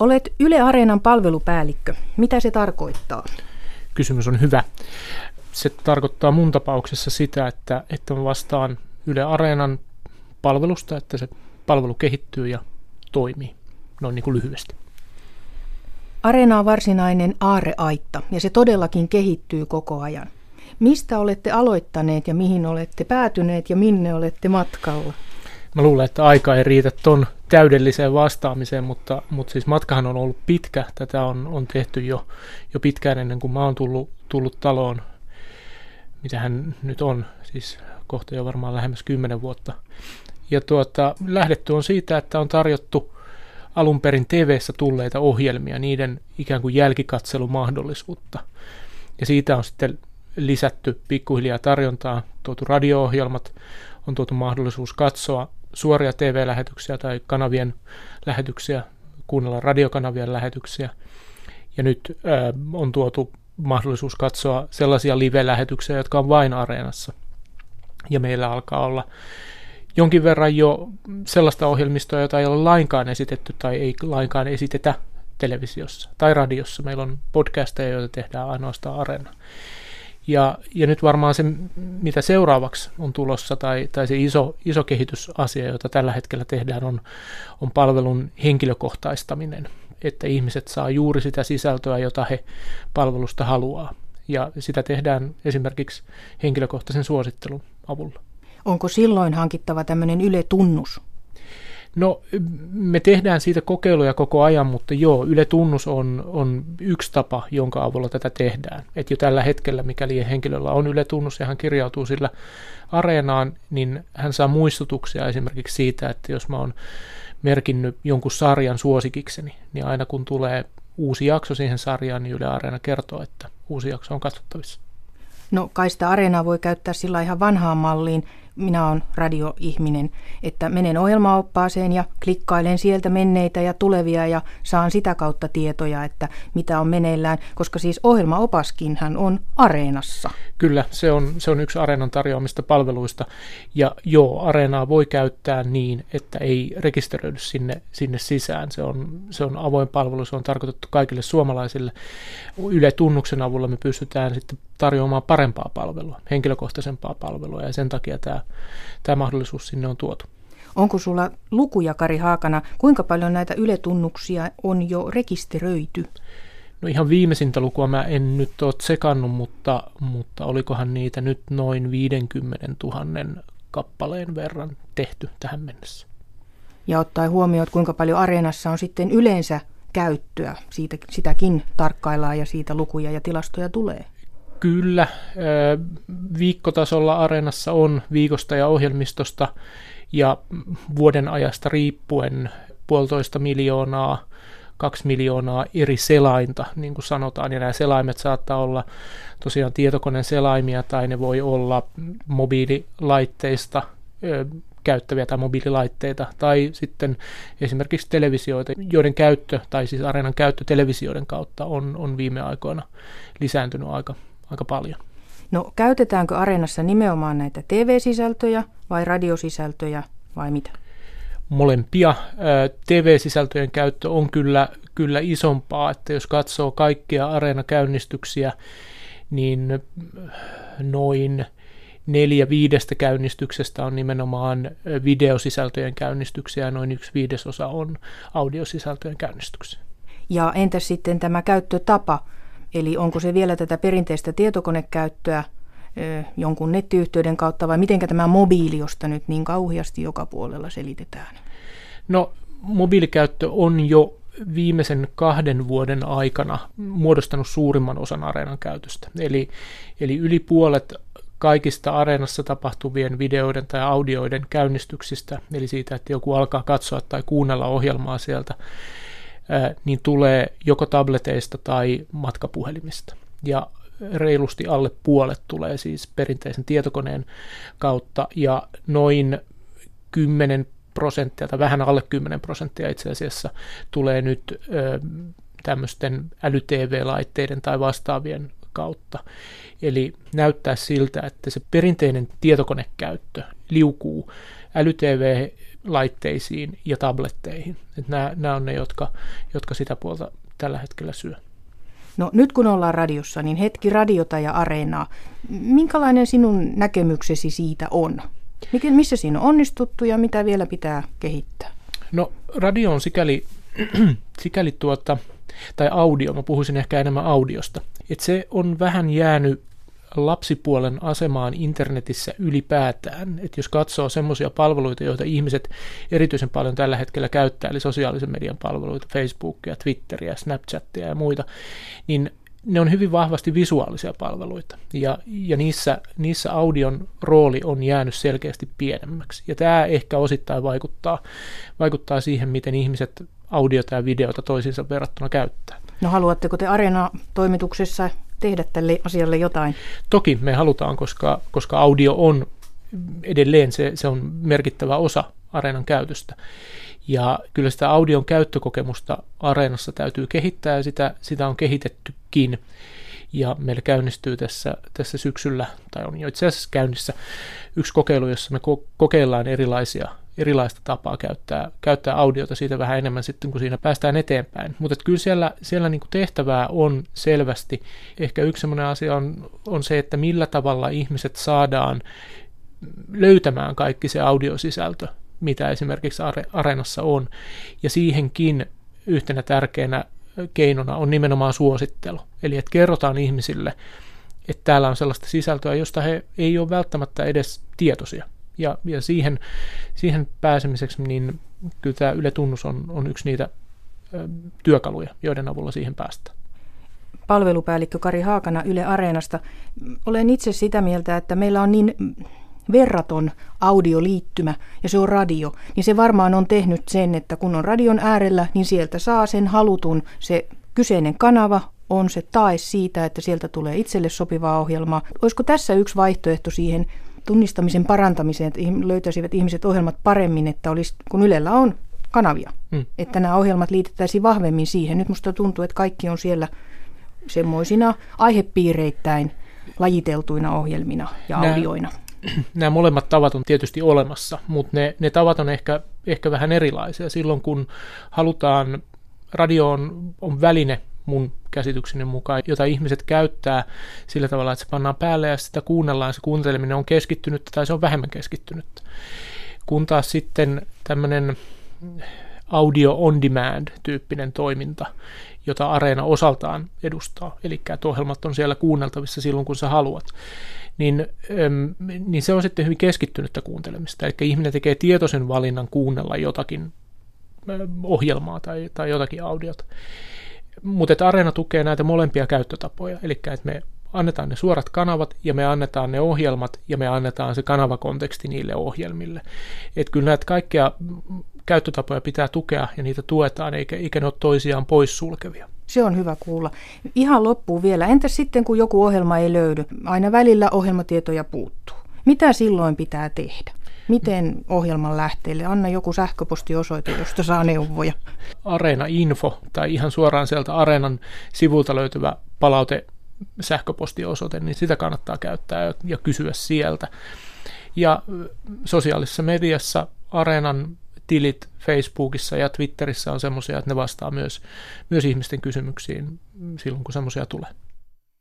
Olet Yle Areenan palvelupäällikkö. Mitä se tarkoittaa? Kysymys on hyvä. Se tarkoittaa mun tapauksessa sitä, että, että mä vastaan Yle Areenan palvelusta, että se palvelu kehittyy ja toimii. Noin niin kuin lyhyesti. Areena on varsinainen aareaitta ja se todellakin kehittyy koko ajan. Mistä olette aloittaneet ja mihin olette päätyneet ja minne olette matkalla? Mä luulen, että aika ei riitä ton täydelliseen vastaamiseen, mutta, mutta siis matkahan on ollut pitkä. Tätä on, on tehty jo, jo pitkään ennen kuin mä oon tullut, tullut taloon. Mitähän nyt on, siis kohta jo varmaan lähemmäs kymmenen vuotta. Ja tuota, lähdetty on siitä, että on tarjottu alun perin tv tulleita ohjelmia, niiden ikään kuin jälkikatselumahdollisuutta. Ja siitä on sitten lisätty pikkuhiljaa tarjontaa, tuotu radio-ohjelmat, on tuotu mahdollisuus katsoa suoria TV-lähetyksiä tai kanavien lähetyksiä, kuunnella radiokanavien lähetyksiä. Ja nyt ää, on tuotu mahdollisuus katsoa sellaisia live-lähetyksiä, jotka on vain areenassa. Ja meillä alkaa olla jonkin verran jo sellaista ohjelmistoa, jota ei ole lainkaan esitetty tai ei lainkaan esitetä televisiossa tai radiossa. Meillä on podcasteja, joita tehdään ainoastaan areena. Ja, ja nyt varmaan se, mitä seuraavaksi on tulossa, tai, tai se iso, iso kehitysasia, jota tällä hetkellä tehdään, on, on palvelun henkilökohtaistaminen, että ihmiset saa juuri sitä sisältöä, jota he palvelusta haluaa. Ja sitä tehdään esimerkiksi henkilökohtaisen suosittelun avulla. Onko silloin hankittava tämmöinen Yle-tunnus? No me tehdään siitä kokeiluja koko ajan, mutta joo, Yle Tunnus on, on yksi tapa, jonka avulla tätä tehdään. Et jo tällä hetkellä, mikäli henkilöllä on Yle Tunnus ja hän kirjautuu sillä areenaan, niin hän saa muistutuksia esimerkiksi siitä, että jos mä oon merkinnyt jonkun sarjan suosikikseni, niin aina kun tulee uusi jakso siihen sarjaan, niin Yle Areena kertoo, että uusi jakso on katsottavissa. No kai sitä areenaa voi käyttää sillä ihan vanhaan malliin, minä olen radioihminen, että menen ohjelmaoppaaseen ja klikkailen sieltä menneitä ja tulevia ja saan sitä kautta tietoja, että mitä on meneillään, koska siis ohjelmaopaskinhan on areenassa. Kyllä, se on, se on yksi areenan tarjoamista palveluista ja joo, areenaa voi käyttää niin, että ei rekisteröidy sinne, sinne sisään. Se on, se on avoin palvelu, se on tarkoitettu kaikille suomalaisille. Yle Tunnuksen avulla me pystytään sitten tarjoamaan parempaa palvelua, henkilökohtaisempaa palvelua ja sen takia tämä, tämä mahdollisuus sinne on tuotu. Onko sulla lukuja, Kari Haakana, kuinka paljon näitä yletunnuksia on jo rekisteröity? No ihan viimeisintä lukua mä en nyt ole tsekannut, mutta, mutta olikohan niitä nyt noin 50 000 kappaleen verran tehty tähän mennessä. Ja ottaen huomioon, että kuinka paljon areenassa on sitten yleensä käyttöä, siitä, sitäkin tarkkaillaan ja siitä lukuja ja tilastoja tulee. Kyllä, viikkotasolla areenassa on viikosta ja ohjelmistosta ja vuoden ajasta riippuen puolitoista miljoonaa, kaksi miljoonaa eri selainta, niin kuin sanotaan, ja nämä selaimet saattaa olla tosiaan tietokoneen selaimia tai ne voi olla mobiililaitteista käyttäviä tai mobiililaitteita, tai sitten esimerkiksi televisioita, joiden käyttö, tai siis areenan käyttö televisioiden kautta on, on viime aikoina lisääntynyt aika aika paljon. No käytetäänkö Areenassa nimenomaan näitä TV-sisältöjä vai radiosisältöjä vai mitä? Molempia. TV-sisältöjen käyttö on kyllä, kyllä isompaa, että jos katsoo kaikkia Areena-käynnistyksiä, niin noin neljä viidestä käynnistyksestä on nimenomaan videosisältöjen käynnistyksiä ja noin yksi viidesosa on audiosisältöjen käynnistyksiä. Ja entäs sitten tämä käyttötapa? Eli onko se vielä tätä perinteistä tietokonekäyttöä jonkun nettiyhteyden kautta vai miten tämä mobiili, josta nyt niin kauheasti joka puolella selitetään? No mobiilikäyttö on jo viimeisen kahden vuoden aikana muodostanut suurimman osan areenan käytöstä. Eli, eli yli puolet kaikista areenassa tapahtuvien videoiden tai audioiden käynnistyksistä, eli siitä, että joku alkaa katsoa tai kuunnella ohjelmaa sieltä, niin tulee joko tableteista tai matkapuhelimista. Ja reilusti alle puolet tulee siis perinteisen tietokoneen kautta ja noin 10 prosenttia tai vähän alle 10 prosenttia itse asiassa tulee nyt ö, tämmöisten äly-TV-laitteiden tai vastaavien kautta. Eli näyttää siltä, että se perinteinen tietokonekäyttö liukuu äly-TV laitteisiin ja tabletteihin. Et nämä, nämä on ne, jotka, jotka sitä puolta tällä hetkellä syö. No nyt kun ollaan radiossa, niin hetki radiota ja areenaa. Minkälainen sinun näkemyksesi siitä on? Missä siinä on onnistuttu ja mitä vielä pitää kehittää? No radio on sikäli, sikäli tuota, tai audio, mä puhuisin ehkä enemmän audiosta, että se on vähän jäänyt lapsipuolen asemaan internetissä ylipäätään. Että jos katsoo semmoisia palveluita, joita ihmiset erityisen paljon tällä hetkellä käyttää, eli sosiaalisen median palveluita, Facebookia, Twitteriä, Snapchatia ja muita, niin ne on hyvin vahvasti visuaalisia palveluita, ja, ja niissä, niissä audion rooli on jäänyt selkeästi pienemmäksi. Ja tämä ehkä osittain vaikuttaa, vaikuttaa siihen, miten ihmiset audiota ja videota toisiinsa verrattuna käyttää. No haluatteko te Arena-toimituksessa tehdä tälle asialle jotain? Toki me halutaan, koska, koska audio on edelleen se, se on merkittävä osa Areenan käytöstä. Ja kyllä sitä audion käyttökokemusta Areenassa täytyy kehittää ja sitä, sitä on kehitettykin. Ja meillä käynnistyy tässä, tässä syksyllä, tai on jo itse asiassa käynnissä, yksi kokeilu, jossa me ko- kokeillaan erilaisia erilaista tapaa käyttää, käyttää audiota siitä vähän enemmän sitten, kun siinä päästään eteenpäin. Mutta kyllä siellä, siellä niin kuin tehtävää on selvästi. Ehkä yksi sellainen asia on, on se, että millä tavalla ihmiset saadaan löytämään kaikki se audiosisältö, mitä esimerkiksi Areenassa on. Ja siihenkin yhtenä tärkeänä keinona on nimenomaan suosittelu. Eli että kerrotaan ihmisille, että täällä on sellaista sisältöä, josta he ei ole välttämättä edes tietoisia. Ja, ja siihen, siihen pääsemiseksi niin kyllä tämä Yle Tunnus on, on yksi niitä työkaluja, joiden avulla siihen päästään. Palvelupäällikkö Kari Haakana Yle Areenasta. Olen itse sitä mieltä, että meillä on niin verraton audioliittymä ja se on radio, niin se varmaan on tehnyt sen, että kun on radion äärellä, niin sieltä saa sen halutun, se kyseinen kanava on se tae siitä, että sieltä tulee itselle sopivaa ohjelmaa. Olisiko tässä yksi vaihtoehto siihen tunnistamisen parantamiseen, että löytäisivät ihmiset ohjelmat paremmin, että olisi, kun Ylellä on kanavia, hmm. että nämä ohjelmat liitettäisiin vahvemmin siihen. Nyt musta tuntuu, että kaikki on siellä semmoisina aihepiireittäin lajiteltuina ohjelmina ja nämä, audioina. Nämä molemmat tavat on tietysti olemassa, mutta ne, ne tavat on ehkä, ehkä vähän erilaisia. Silloin kun halutaan, radio on, on väline mun käsitykseni mukaan, jota ihmiset käyttää sillä tavalla, että se pannaan päälle ja sitä kuunnellaan, se kuunteleminen on keskittynyt tai se on vähemmän keskittynyt. Kun taas sitten tämmöinen audio on demand tyyppinen toiminta, jota Areena osaltaan edustaa, eli että ohjelmat on siellä kuunneltavissa silloin, kun sä haluat, niin, niin se on sitten hyvin keskittynyttä kuuntelemista. Eli ihminen tekee tietoisen valinnan kuunnella jotakin ohjelmaa tai, tai jotakin audiota. Mutta Areena tukee näitä molempia käyttötapoja, eli että me annetaan ne suorat kanavat ja me annetaan ne ohjelmat ja me annetaan se kanavakonteksti niille ohjelmille. Että kyllä näitä kaikkia käyttötapoja pitää tukea ja niitä tuetaan, eikä, eikä ne ole toisiaan poissulkevia. Se on hyvä kuulla. Ihan loppuun vielä. Entäs sitten, kun joku ohjelma ei löydy? Aina välillä ohjelmatietoja puuttuu. Mitä silloin pitää tehdä? Miten ohjelman lähteelle? Anna joku sähköpostiosoite, josta saa neuvoja. Areena Info tai ihan suoraan sieltä Areenan sivulta löytyvä palaute sähköpostiosoite, niin sitä kannattaa käyttää ja kysyä sieltä. Ja sosiaalisessa mediassa Areenan tilit Facebookissa ja Twitterissä on semmoisia, että ne vastaa myös, myös ihmisten kysymyksiin silloin, kun semmoisia tulee.